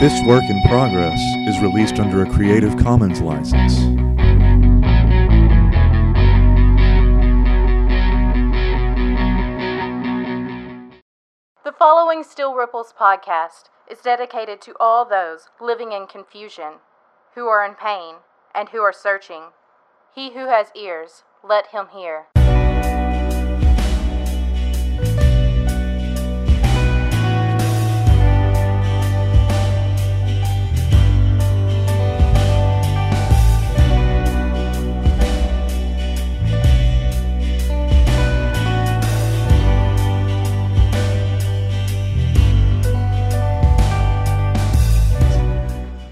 This work in progress is released under a Creative Commons license. The following Still Ripples podcast is dedicated to all those living in confusion, who are in pain, and who are searching. He who has ears, let him hear.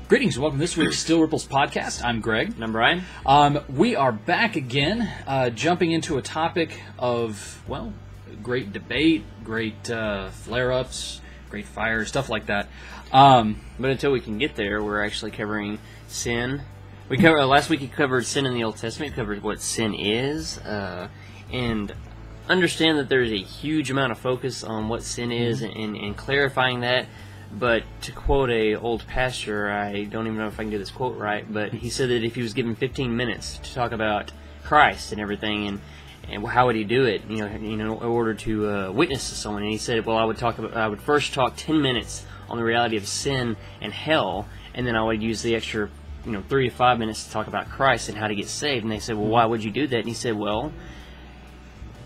Greetings and welcome to this week's Still Ripples podcast. I'm Greg. And I'm Brian. Um, we are back again, uh, jumping into a topic of, well, great debate, great uh, flare ups, great fire, stuff like that. Um, But until we can get there, we're actually covering sin. We covered uh, last week. We covered sin in the Old Testament. We covered what sin is, uh, and understand that there's a huge amount of focus on what sin is and, and clarifying that. But to quote a old pastor, I don't even know if I can get this quote right, but he said that if he was given 15 minutes to talk about Christ and everything, and and how would he do it? You know, you know, in order to uh, witness to someone, and he said, well, I would talk about, I would first talk 10 minutes on the reality of sin and hell, and then I would use the extra, you know, three to five minutes to talk about Christ and how to get saved. And they said, well, why would you do that? And he said, well,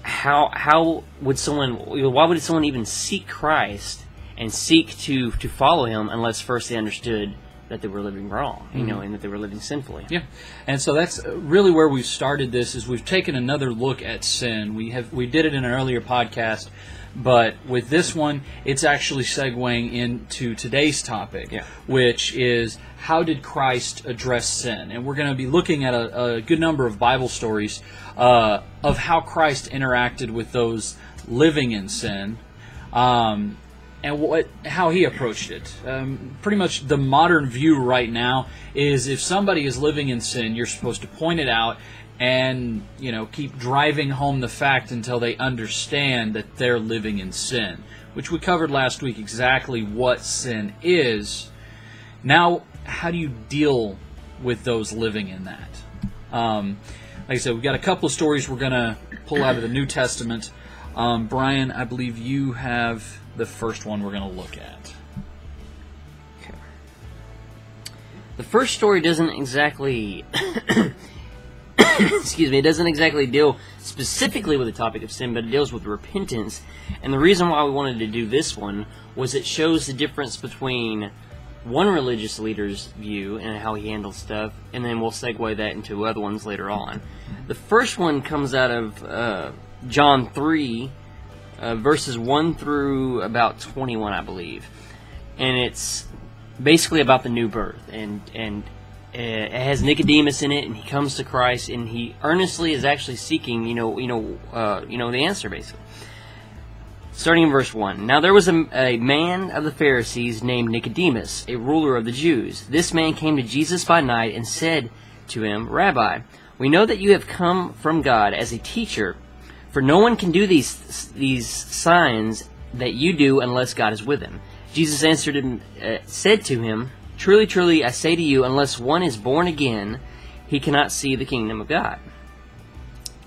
how how would someone why would someone even seek Christ and seek to to follow him unless first they understood that they were living wrong, you know, and that they were living sinfully. yeah, and so that's really where we've started this. Is we've taken another look at sin. We have we did it in an earlier podcast, but with this one, it's actually segueing into today's topic, Yeah. which is how did Christ address sin? And we're going to be looking at a, a good number of Bible stories uh, of how Christ interacted with those living in sin. Um, and what how he approached it. Um, pretty much the modern view right now is if somebody is living in sin, you're supposed to point it out and you know keep driving home the fact until they understand that they're living in sin, which we covered last week exactly what sin is. Now, how do you deal with those living in that? Um, like I said, we've got a couple of stories we're going to pull out of the New Testament. Um, Brian, I believe you have the first one we're going to look at. The first story doesn't exactly excuse me, it doesn't exactly deal specifically with the topic of sin, but it deals with repentance. And the reason why we wanted to do this one was it shows the difference between one religious leader's view and how he handles stuff, and then we'll segue that into other ones later on. The first one comes out of uh, John 3, uh, verses 1 through about 21, I believe. And it's basically about the new birth. And, and uh, it has Nicodemus in it, and he comes to Christ, and he earnestly is actually seeking, you know, you know, uh, you know, the answer basically. Starting in verse one. Now there was a, a man of the Pharisees named Nicodemus, a ruler of the Jews. This man came to Jesus by night and said to him, Rabbi, we know that you have come from God as a teacher, for no one can do these these signs that you do unless God is with him. Jesus answered him, uh, said to him, Truly, truly, I say to you, unless one is born again, he cannot see the kingdom of God.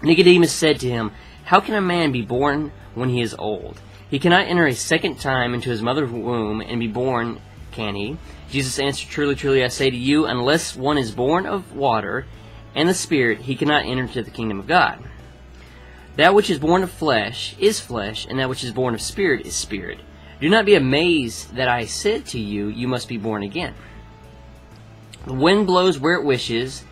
Nicodemus said to him, How can a man be born when he is old? He cannot enter a second time into his mother's womb and be born, can he? Jesus answered, Truly, truly, I say to you, unless one is born of water and the Spirit, he cannot enter into the kingdom of God. That which is born of flesh is flesh, and that which is born of spirit is spirit. Do not be amazed that I said to you, You must be born again. The wind blows where it wishes,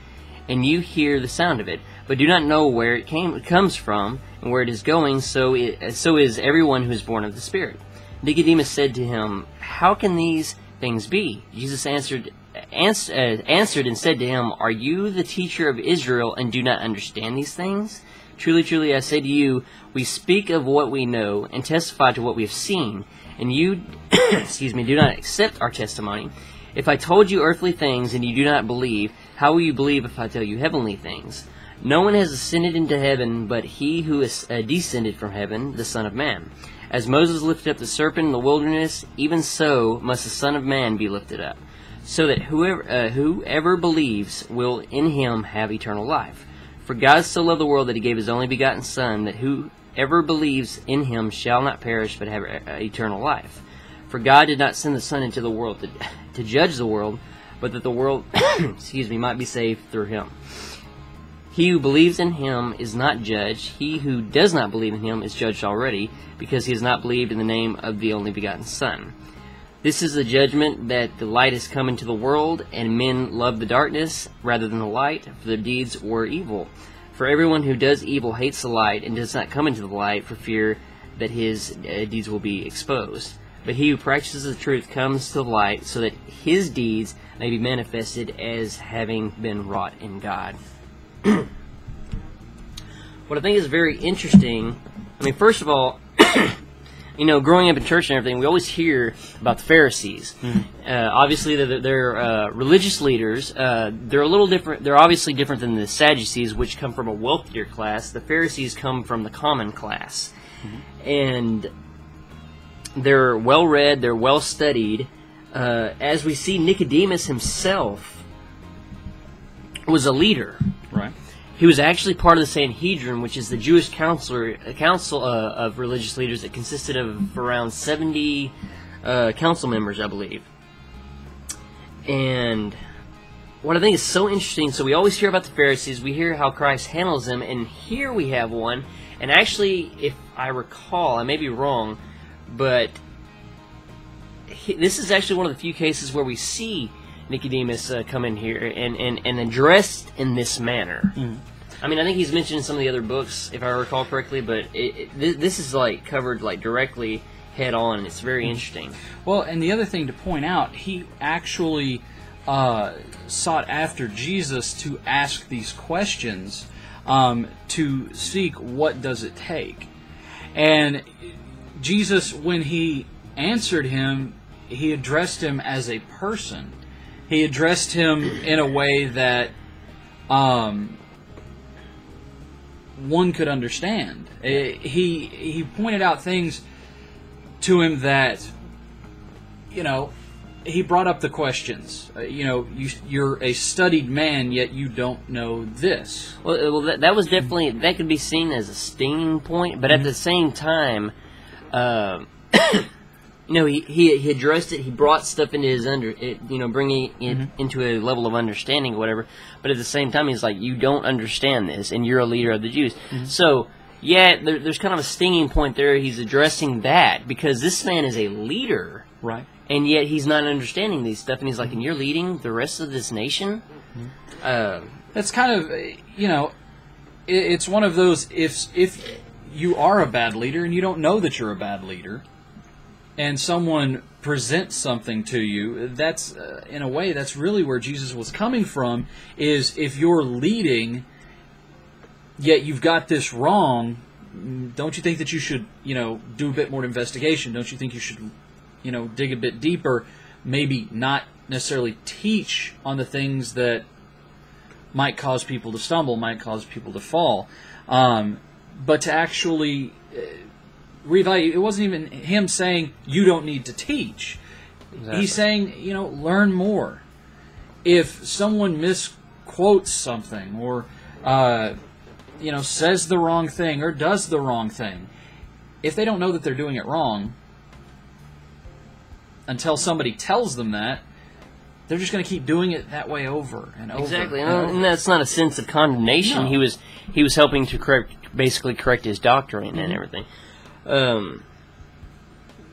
and you hear the sound of it, but do not know where it came comes from and where it is going. So it, so is everyone who is born of the Spirit. Nicodemus said to him, How can these things be? Jesus answered. Ans- uh, answered and said to him, Are you the teacher of Israel and do not understand these things? Truly, truly, I say to you, we speak of what we know and testify to what we have seen, and you, excuse me, do not accept our testimony. If I told you earthly things and you do not believe, how will you believe if I tell you heavenly things? No one has ascended into heaven but he who is uh, descended from heaven, the Son of Man. As Moses lifted up the serpent in the wilderness, even so must the Son of Man be lifted up, so that whoever, uh, whoever believes will in him have eternal life. For God so loved the world that he gave his only begotten Son, that whoever believes in him shall not perish but have uh, eternal life. For God did not send the Son into the world to, to judge the world, but that the world, excuse me, might be saved through him. He who believes in him is not judged. He who does not believe in him is judged already, because he has not believed in the name of the only begotten Son. This is the judgment that the light has come into the world, and men love the darkness rather than the light, for their deeds were evil. For everyone who does evil hates the light, and does not come into the light for fear that his uh, deeds will be exposed. But he who practices the truth comes to the light, so that his deeds may be manifested as having been wrought in God. what I think is very interesting, I mean, first of all, you know, growing up in church and everything, we always hear about the Pharisees. Uh, obviously, they're, they're uh, religious leaders. Uh, they're a little different. They're obviously different than the Sadducees, which come from a wealthier class. The Pharisees come from the common class, and they're well read. They're well studied. Uh, as we see, Nicodemus himself was a leader. Right. He was actually part of the Sanhedrin, which is the Jewish counselor, a council uh, of religious leaders that consisted of around 70 uh, council members, I believe. And what I think is so interesting, so we always hear about the Pharisees, we hear how Christ handles them, and here we have one. And actually, if I recall, I may be wrong, but he, this is actually one of the few cases where we see Nicodemus uh, come in here and, and, and addressed in this manner. I mean, I think he's mentioned in some of the other books, if I recall correctly, but it, it, this is like covered like directly head on, and it's very interesting. Well, and the other thing to point out, he actually uh, sought after Jesus to ask these questions um, to seek what does it take. And Jesus, when he answered him, he addressed him as a person. He addressed him in a way that um, one could understand. Eh, He he pointed out things to him that you know he brought up the questions. Uh, you know, you, you're a studied man, yet you don't know this. Well, uh, well that, that was definitely that could be seen as a stinging point, but at the same time, um, know, he, he he addressed it. He brought stuff into his under, it, you know, bringing it mm-hmm. into a level of understanding or whatever. But at the same time, he's like, you don't understand this, and you're a leader of the Jews. Mm-hmm. So. Yeah, there, there's kind of a stinging point there. He's addressing that because this man is a leader, Right. and yet he's not understanding these stuff. And he's like, "And you're leading the rest of this nation." Mm-hmm. Uh, That's kind of, you know, it, it's one of those if if you are a bad leader and you don't know that you're a bad leader, and someone presents something to you, that's uh, in a way that's really where Jesus was coming from. Is if you're leading, yet you've got this wrong, don't you think that you should, you know, do a bit more investigation? Don't you think you should, you know, dig a bit deeper? Maybe not necessarily teach on the things that might cause people to stumble, might cause people to fall. Um, but to actually uh, reevaluate, it wasn't even him saying you don't need to teach. Exactly. He's saying, you know, learn more. If someone misquotes something or, uh, you know, says the wrong thing or does the wrong thing, if they don't know that they're doing it wrong, until somebody tells them that, they're just going to keep doing it that way over and over. Exactly, and and, over. and that's not a sense of condemnation. No. He was he was helping to correct, basically correct his doctrine Mm-hmm. and everything. Um,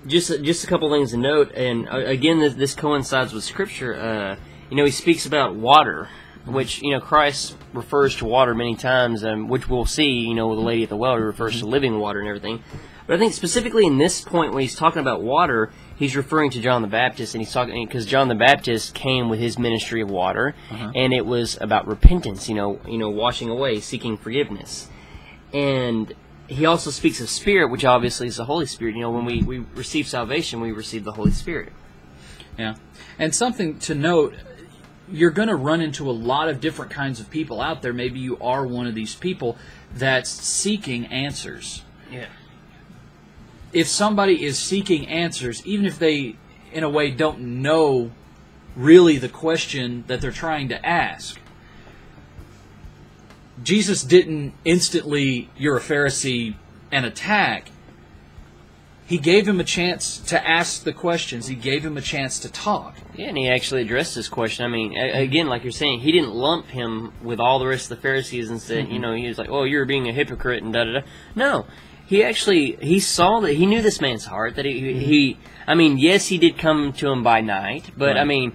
just just a couple things to note, and uh, again, this, this coincides with Scripture. Uh, you know, he speaks about water, which you know Christ refers to water many times, um, which we'll see. You know, with the lady at the well, he refers Mm-hmm. to living water and everything. But I think specifically in this point, when he's talking about water, he's referring to John the Baptist, and he's talking because John the Baptist came with his ministry of water, and it was about repentance. You know, you know, washing away, seeking forgiveness, and he also speaks of spirit, which obviously is the Holy Spirit. You know, when we, we receive salvation, we receive the Holy Spirit. Yeah. And something to note, you're going to run into a lot of different kinds of people out there. Maybe you are one of these people that's seeking answers. Yeah. if somebody is seeking answers, even if they, in a way, don't know really the question that they're trying to ask, Jesus didn't instantly, you're a Pharisee, and attack. He gave him a chance to ask the questions. He gave him a chance to talk. Yeah, and he actually addressed this question. I mean, again, like you're saying, he didn't lump him with all the rest of the Pharisees and said, you mm-hmm. know, he was like, "Oh, you're being a hypocrite," and da da da. No, he actually he saw that he knew this man's heart. That he he. Mm-hmm. I mean, yes, he did come to him by night, but I mean,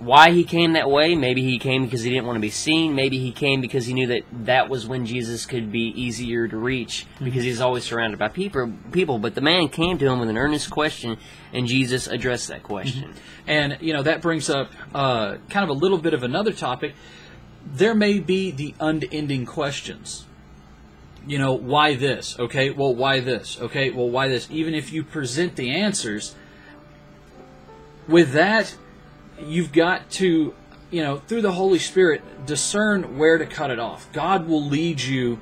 why he came that way? Maybe he came because he didn't want to be seen. Maybe he came because he knew that that was when Jesus could be easier to reach because he's always surrounded by people. People, but the man came to him with an earnest question, and Jesus addressed that question. And, you know, that brings up uh, kind of a little bit of another topic. There may be the unending questions. You know, why this? Okay, well, why this? Okay, well, why this? Even if you present the answers, with that, you've got to, you know, through the Holy Spirit, discern where to cut it off. God will lead you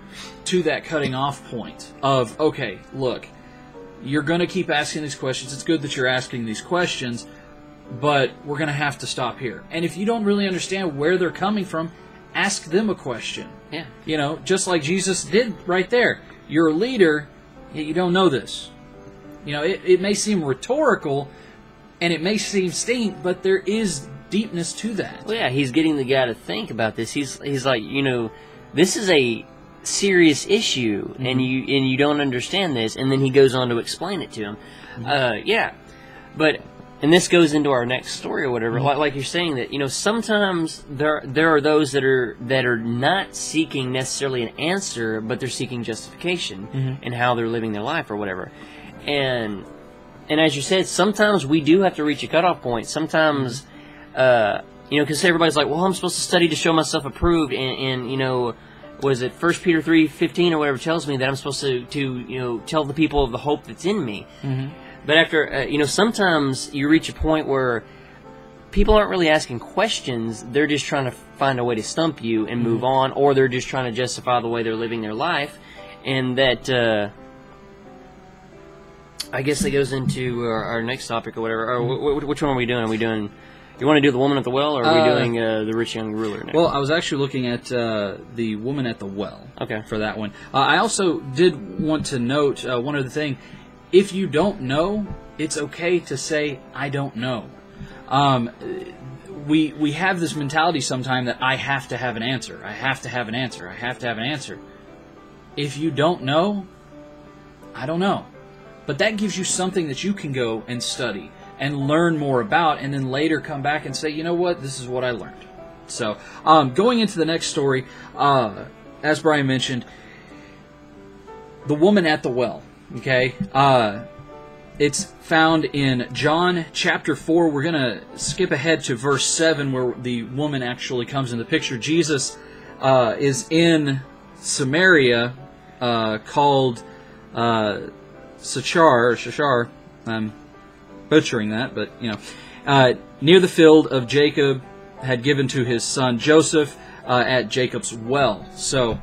to that cutting off point of, okay, look, you're going to keep asking these questions. It's good that you're asking these questions, but we're going to have to stop here. And if you don't really understand where they're coming from, ask them a question. Yeah. You know, just like Jesus did right there. You're a leader, yet you don't know this. You know, it, it may seem rhetorical and it may seem stink, but there is deepness to that. Well, yeah, he's getting the guy to think about this. He's he's like, you know, this is a serious issue, and mm-hmm. you and you don't understand this, and then he goes on to explain it to him. Mm-hmm. Uh, yeah, but and this goes into our next story or whatever. Like, mm-hmm. like you're saying that you know sometimes there there are those that are that are not seeking necessarily an answer, but they're seeking justification in how they're living their life or whatever, and and as you said, sometimes we do have to reach a cutoff point. Sometimes, uh, you know, because everybody's like, "Well, I'm supposed to study to show myself approved," and, and you know, was it First Peter three fifteen or whatever tells me that I'm supposed to to you know tell the people of the hope that's in me. Mm-hmm. But after uh, you know, sometimes you reach a point where people aren't really asking questions; they're just trying to find a way to stump you and move on, or they're just trying to justify the way they're living their life, and that. Uh, I guess that goes into our, our next topic or whatever. Or wh- wh- which one are we doing? Are we doing? You want to do the woman at the well, or are we Uh, doing uh, the rich young ruler? Next? Well, I was actually looking at uh, the woman at the well. Okay. For that one, uh, I also did want to note uh, one other thing. If you don't know, it's okay to say I don't know. Um, we we have this mentality sometime that I have to have an answer. I have to have an answer. I have to have an answer. If you don't know, I don't know. But that gives you something that you can go and study and learn more about, and then later come back and say, you know what, this is what I learned. So, um, going into the next story, uh, as Brian mentioned, the woman at the well. Okay, uh, it's found in John chapter four. We're gonna skip ahead to verse seven, where the woman actually comes in the picture. Jesus uh, is in Samaria, uh, called Sychar, or Shashar. I'm butchering that, but you know, uh, near the field of Jacob had given to his son Joseph uh, at Jacob's well. So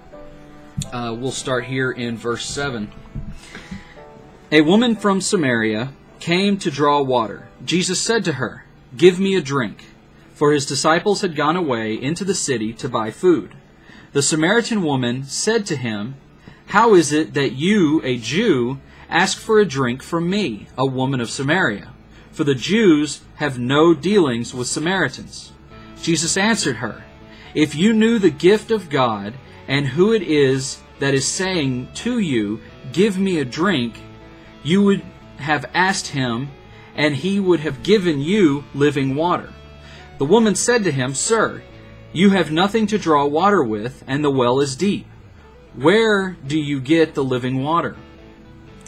uh, we'll start here in verse 7. A woman from Samaria came to draw water. Jesus said to her, Give me a drink. For his disciples had gone away into the city to buy food. The Samaritan woman said to him, How is it that you, a Jew, ask for a drink from me, a woman of Samaria? For the Jews have no dealings with Samaritans. Jesus answered her, If you knew the gift of God and who it is that is saying to you, Give me a drink, you would have asked him, and he would have given you living water. The woman said to him, Sir, you have nothing to draw water with, and the well is deep. Where do you get the living water?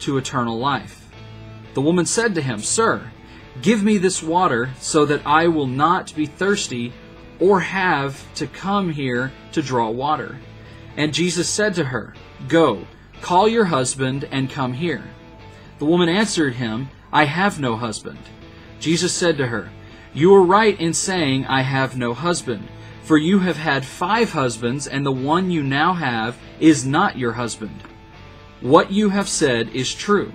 to eternal life. The woman said to him, Sir, give me this water so that I will not be thirsty or have to come here to draw water. And Jesus said to her, Go, call your husband and come here. The woman answered him, I have no husband. Jesus said to her, You are right in saying, I have no husband, for you have had five husbands, and the one you now have is not your husband. What you have said is true.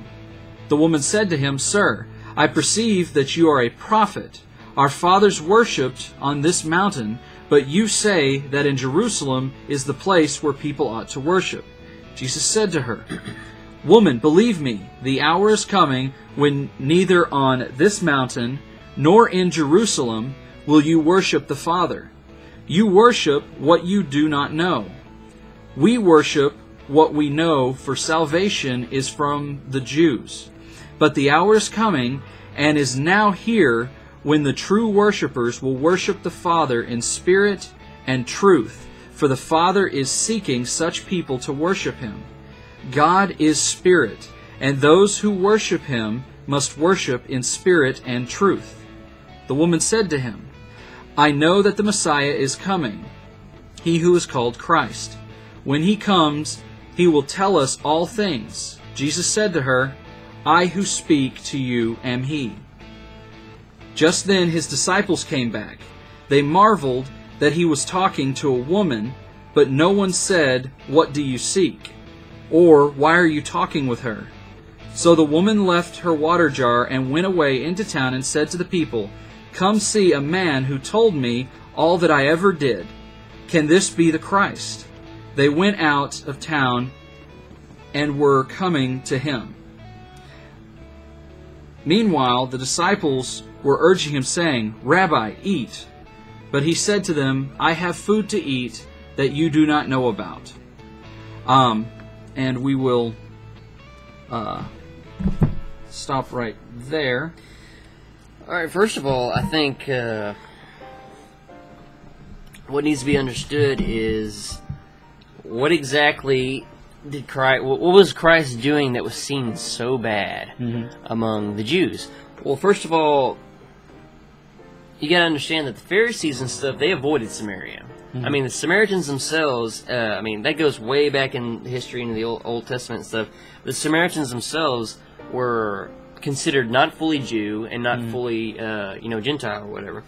The woman said to him, Sir, I perceive that you are a prophet. Our fathers worshipped on this mountain, but you say that in Jerusalem is the place where people ought to worship. Jesus said to her, Woman, believe me, the hour is coming when neither on this mountain nor in Jerusalem will you worship the Father. You worship what you do not know. We worship what we know, for salvation is from the Jews. But the hour is coming, and is now here, when the true worshippers will worship the Father in spirit and truth, for the Father is seeking such people to worship him. God is spirit, and those who worship him must worship in spirit and truth. The woman said to him, I know that the Messiah is coming, he who is called Christ. When he comes, he will tell us all things. Jesus said to her, I who speak to you am he. Just then his disciples came back. They marveled that he was talking to a woman, but no one said, What do you seek? Or, Why are you talking with her? So the woman left her water jar and went away into town and said to the people, Come see a man who told me all that I ever did. Can this be the Christ? They went out of town and were coming to him. Meanwhile, the disciples were urging him, saying, Rabbi, eat. But he said to them, I have food to eat that you do not know about. Um, and we will uh, stop right there. All right. First of all, I think uh, what needs to be understood is what exactly did Christ? What was Christ doing that was seen so bad among the Jews? Well, first of all, you got to understand that the Pharisees and stuff they avoided Samaria. I mean, the Samaritans themselves. Uh, I mean, that goes way back in history into the Old, Old Testament and stuff. The Samaritans themselves were considered not fully Jew and not fully, uh, you know, Gentile or whatever.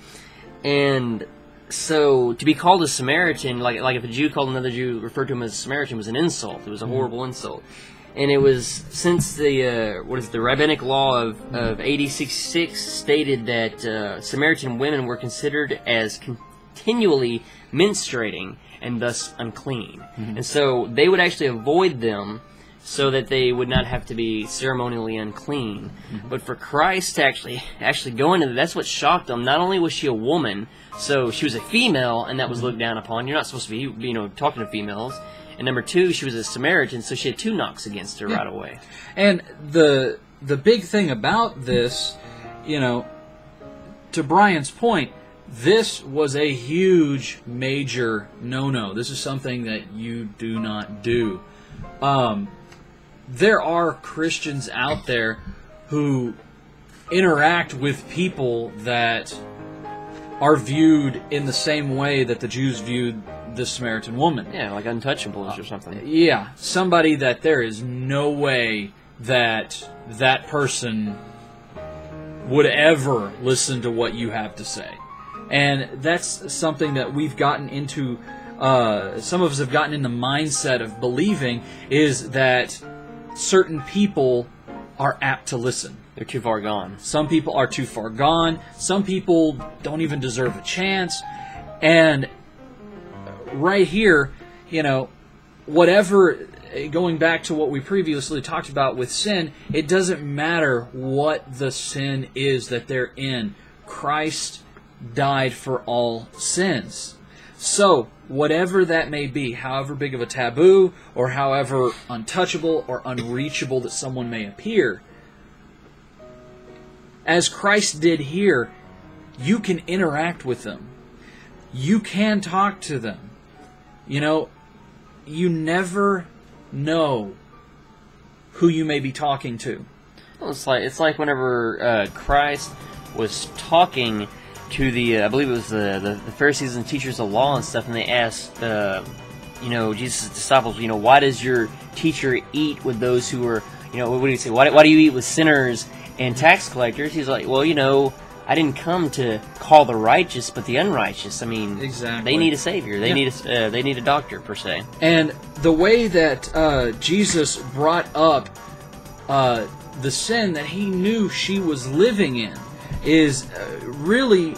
And so to be called a Samaritan, like like if a Jew called another Jew, referred to him as a Samaritan, was an insult. It was a horrible insult. And it was since the uh, what is it, the rabbinic law of, of eighty six six stated that uh, Samaritan women were considered as continually menstruating and thus unclean. And so they would actually avoid them so that they would not have to be ceremonially unclean. But for Christ to actually actually go into that, that's what shocked them. Not only was she a woman, so she was a female, and that was looked down upon. You're not supposed to be, you know, talking to females. And number two, she was a Samaritan, so she had two knocks against her right away. And the the big thing about this, you know, to Brian's point, this was a huge major no-no. This is something that you do not do. Um, there are Christians out there who interact with people that are viewed in the same way that the Jews viewed the Samaritan woman. Yeah, like untouchables or something. Yeah, somebody that there is no way that that person would ever listen to what you have to say. And that's something that we've gotten into, uh, some of us have gotten in the mindset of believing is that certain people are apt to listen. They're too far gone. Some people are too far gone. Some people don't even deserve a chance. And right here, you know, whatever, going back to what we previously talked about with sin, it doesn't matter what the sin is that they're in. Christ died for all sins. So, whatever that may be, however big of a taboo, or however untouchable or unreachable that someone may appear, as Christ did here, you can interact with them. You can talk to them. You know, you never know who you may be talking to. Well, it's like it's like whenever uh, Christ was talking to the, uh, I believe it was the, the, the Pharisees and teachers of law and stuff, and they asked, uh, you know, Jesus' disciples, you know, why does your teacher eat with those who are, you know, what do you say? Why, why do you eat with sinners and tax collectors? He's like, well, you know, I didn't come to call the righteous, but the unrighteous. I mean, Exactly. they need a savior. They Yeah. need a uh, they need a doctor per se. And the way that uh, Jesus brought up uh, the sin that he knew she was living in is uh, really,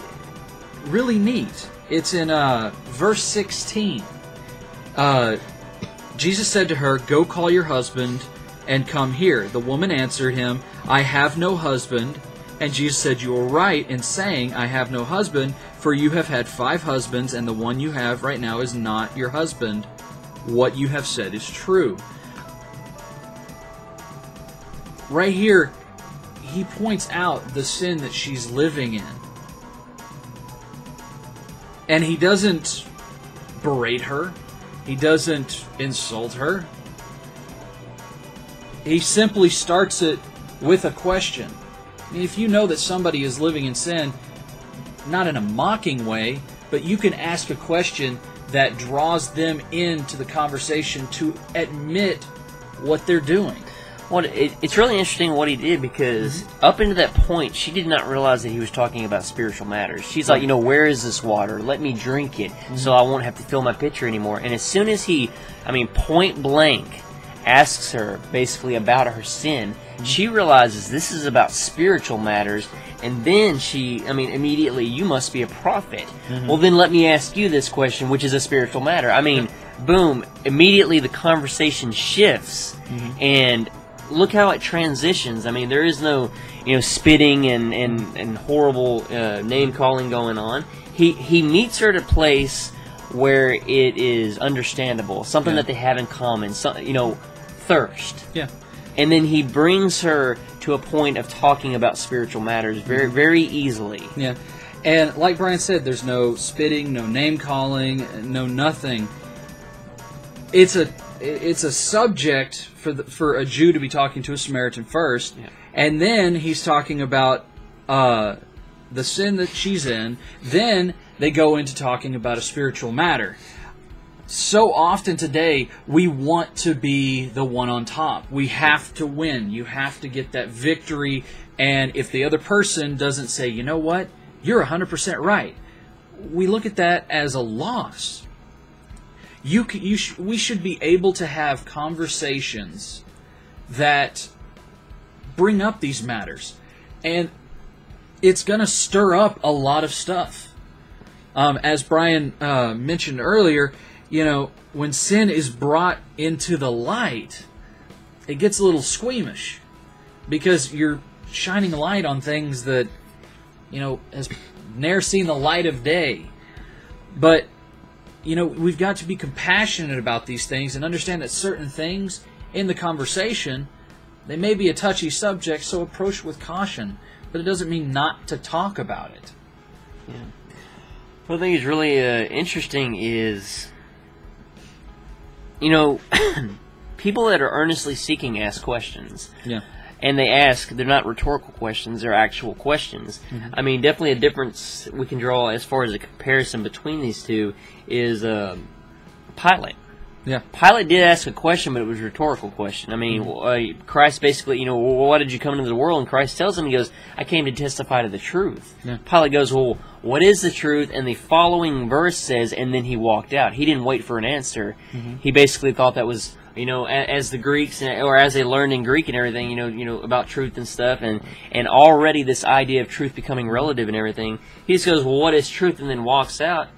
really neat. It's in uh, verse 16. Uh, Jesus said to her, Go call your husband and come here. The woman answered him, I have no husband. And Jesus said, You are right in saying, I have no husband, for you have had five husbands, and the one you have right now is not your husband. What you have said is true. Right here, he points out the sin that she's living in. And he doesn't berate her, he doesn't insult her. He simply starts it with a question. If you know that somebody is living in sin, not in a mocking way, but you can ask a question that draws them into the conversation to admit what they're doing. Well, it, it's really interesting what he did because mm-hmm. up into that point, she did not realize that he was talking about spiritual matters. She's like, you know, where is this water? Let me drink it mm-hmm. so I won't have to fill my pitcher anymore. And as soon as he, I mean, point blank, asks her basically about her sin, mm-hmm. she realizes this is about spiritual matters. And then she, I mean, immediately, you must be a prophet. Well, then let me ask you this question, which is a spiritual matter. I mean, boom, immediately the conversation shifts. And look how it transitions. I mean, there is no, you know, spitting and, and, and horrible uh, name calling going on. He, he meets her at a place where it is understandable, something Yeah. that they have in common, so, you know, thirst Yeah. and then he brings her to a point of talking about spiritual matters very very easily Yeah. And like Brian said, there's no spitting, no name calling, no nothing. It's a it's a subject for the, for a Jew to be talking to a Samaritan first, Yeah. and then he's talking about uh, the sin that she's in. Then they go into talking about a spiritual matter. So often today, we want to be the one on top. We have to win. You have to get that victory. And if the other person doesn't say, you know what, you're 100% right, we look at that as a loss. You, c- you sh- we should be able to have conversations that bring up these matters. And it's going to stir up a lot of stuff. Um, as Brian uh, mentioned earlier, you know, when sin is brought into the light, it gets a little squeamish because you're shining light on things that, you know, has ne'er seen the light of day. But, you know, we've got to be compassionate about these things and understand that certain things in the conversation, they may be a touchy subject, so approach with caution. But it doesn't mean not to talk about it. what i think is really uh, interesting is you know people that are earnestly seeking ask questions Yeah. And they ask they're not rhetorical questions they're actual questions i mean definitely a difference we can draw as far as a comparison between these two is um, pilate Yeah. Pilate did ask a question, but it was a rhetorical question. I mean, uh, Christ basically, you know, well, why did you come into the world? And Christ tells him, he goes, I came to testify to the truth. Yeah. Pilate goes, well, what is the truth? And the following verse says, and then he walked out. He didn't wait for an answer. He basically thought that was, you know, as the Greeks or as they learned in Greek and everything, you know, you know about truth and stuff, and and already this idea of truth becoming relative and everything. He just goes, well, what is truth? And then walks out.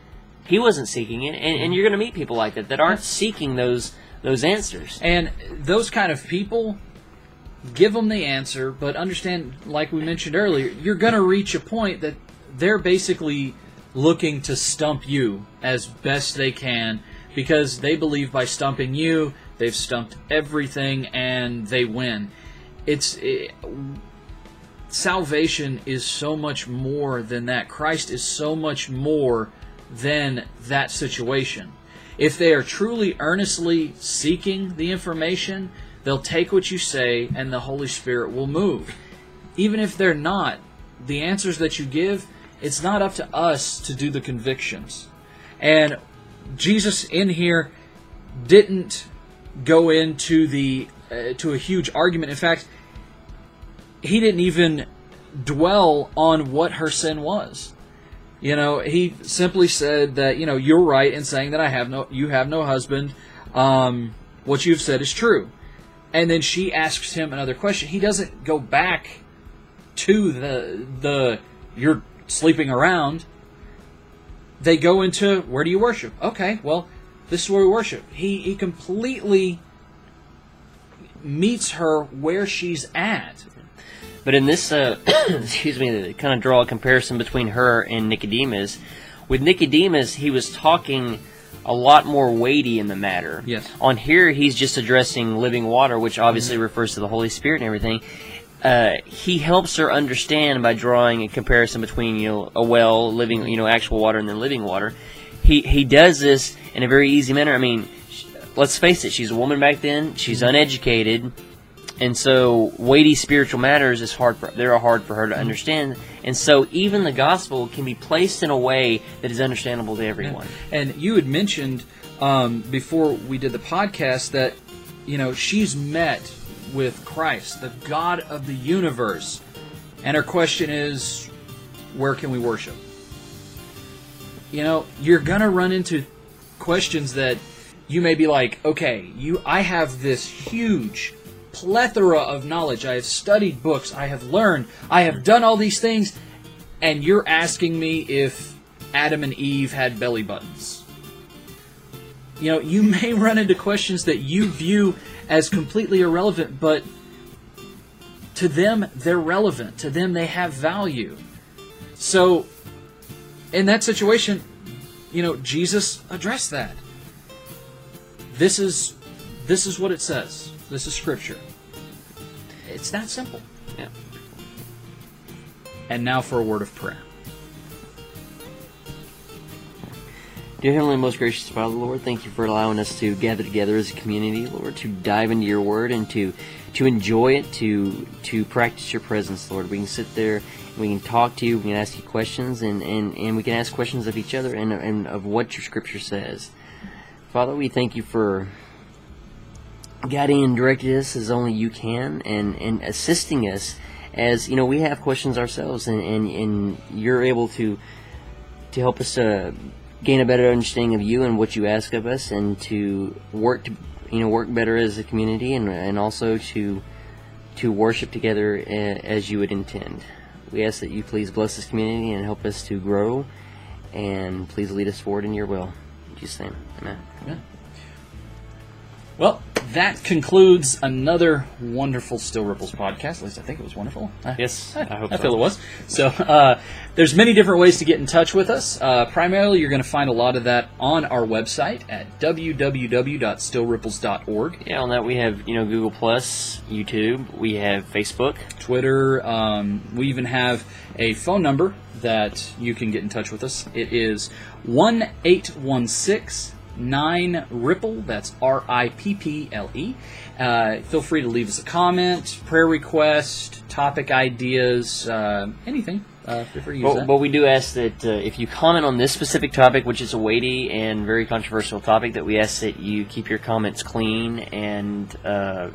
He wasn't seeking it, and, and you're going to meet people like that that aren't seeking those those answers. And those kind of people, give them the answer, but understand, like we mentioned earlier, you're going to reach a point that they're basically looking to stump you as best they can because they believe by stumping you, they've stumped everything and they win. It's. It, salvation is so much more than that. Christ is so much more than that situation. If they are truly earnestly seeking the information, They'll take what you say, and the Holy Spirit will move. Even if they're not, the answers that you give, it's not up to us to do the convictions. And Jesus in here didn't go into the uh, to a huge argument. In fact, he didn't even dwell on what her sin was. You know, he simply said that you know you're right in saying that I have no you have no husband. Um, what you've said is true. And then she asks him another question. He doesn't go back to the the you're sleeping around. They go into where do you worship? Okay, well, this is where we worship. He he completely meets her where she's at. But in this, uh, excuse me, to kind of draw a comparison between her and Nicodemus, with Nicodemus, he was talking a lot more weighty in the matter. Yes. On here, he's just addressing living water, which obviously Mm-hmm. refers to the Holy Spirit and everything. Uh, he helps her understand by drawing a comparison between you know a well, living you know actual water, and then living water. He he does this in a very easy manner. I mean, let's face it, she's a woman back then. She's Mm-hmm. uneducated. And so weighty spiritual matters is hard for they're hard for her to understand. And so even the gospel can be placed in a way that is understandable to everyone. And you had mentioned um, before we did the podcast that you know she's met with Christ, the God of the universe, and her question is, where can we worship? You know, you're gonna run into questions that you may be like, okay, you, I have this huge plethora of knowledge. I have studied books. I have learned. I have done all these things, and you're asking me if Adam and Eve had belly buttons. You know, you may run into questions that you view as completely irrelevant, but to them, they're relevant. To them, they have value. So, in that situation, you know, Jesus addressed that. This is this is what it says. This is scripture. It's that simple. Yeah. And now for a word of prayer. Dear Heavenly Most Gracious Father, Lord, thank you for allowing us to gather together as a community, Lord, to dive into your word and to to enjoy it, to to practice your presence, Lord. We can sit there we can talk to you, we can ask you questions, and, and, and we can ask questions of each other and, and of what your scripture says. Father, we thank you for guiding and directing us as only you can and, and assisting us as, you know, we have questions ourselves and, and, and you're able to to help us to gain a better understanding of you and what you ask of us, and to work to you know work better as a community, and and also to to worship together as you would intend. We ask that you please bless this community and help us to grow, and please lead us forward in your will. In Jesus' name, Amen. Well, that concludes another wonderful Still Ripples podcast. At least I think it was wonderful. Yes, I hope I so. feel it was. So, uh, there's many different ways to get in touch with us. Uh, primarily, you're going to find a lot of that on our website at www.stillripples.org. Yeah, on that we have you know Google Plus, YouTube, we have Facebook. Twitter. Um, we even have a phone number that you can get in touch with us. It is one eight one six nine Ripple. That's R I P P L E. Uh, feel free to leave us a comment, prayer request, topic ideas, uh, anything. Uh, feel free to use But, that. but we do ask that uh, if you comment on this specific topic, which is a weighty and very controversial topic, that we ask that you keep your comments clean and uh,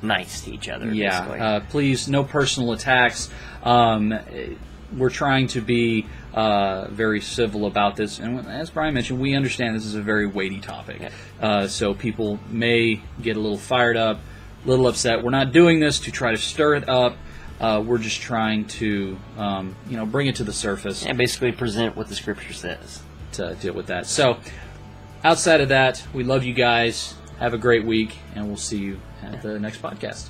nice to each other. yeah, uh, please, no personal attacks. Um, we're trying to be uh, very civil about this, and as Brian mentioned, we understand this is a very weighty topic. Uh, so people may get a little fired up, a little upset. We're not doing this to try to stir it up. Uh, we're just trying to, um, you know, bring it to the surface and basically present what the scripture says. to deal with that. So, outside of that, we love you guys. Have a great week, and we'll see you at the next podcast.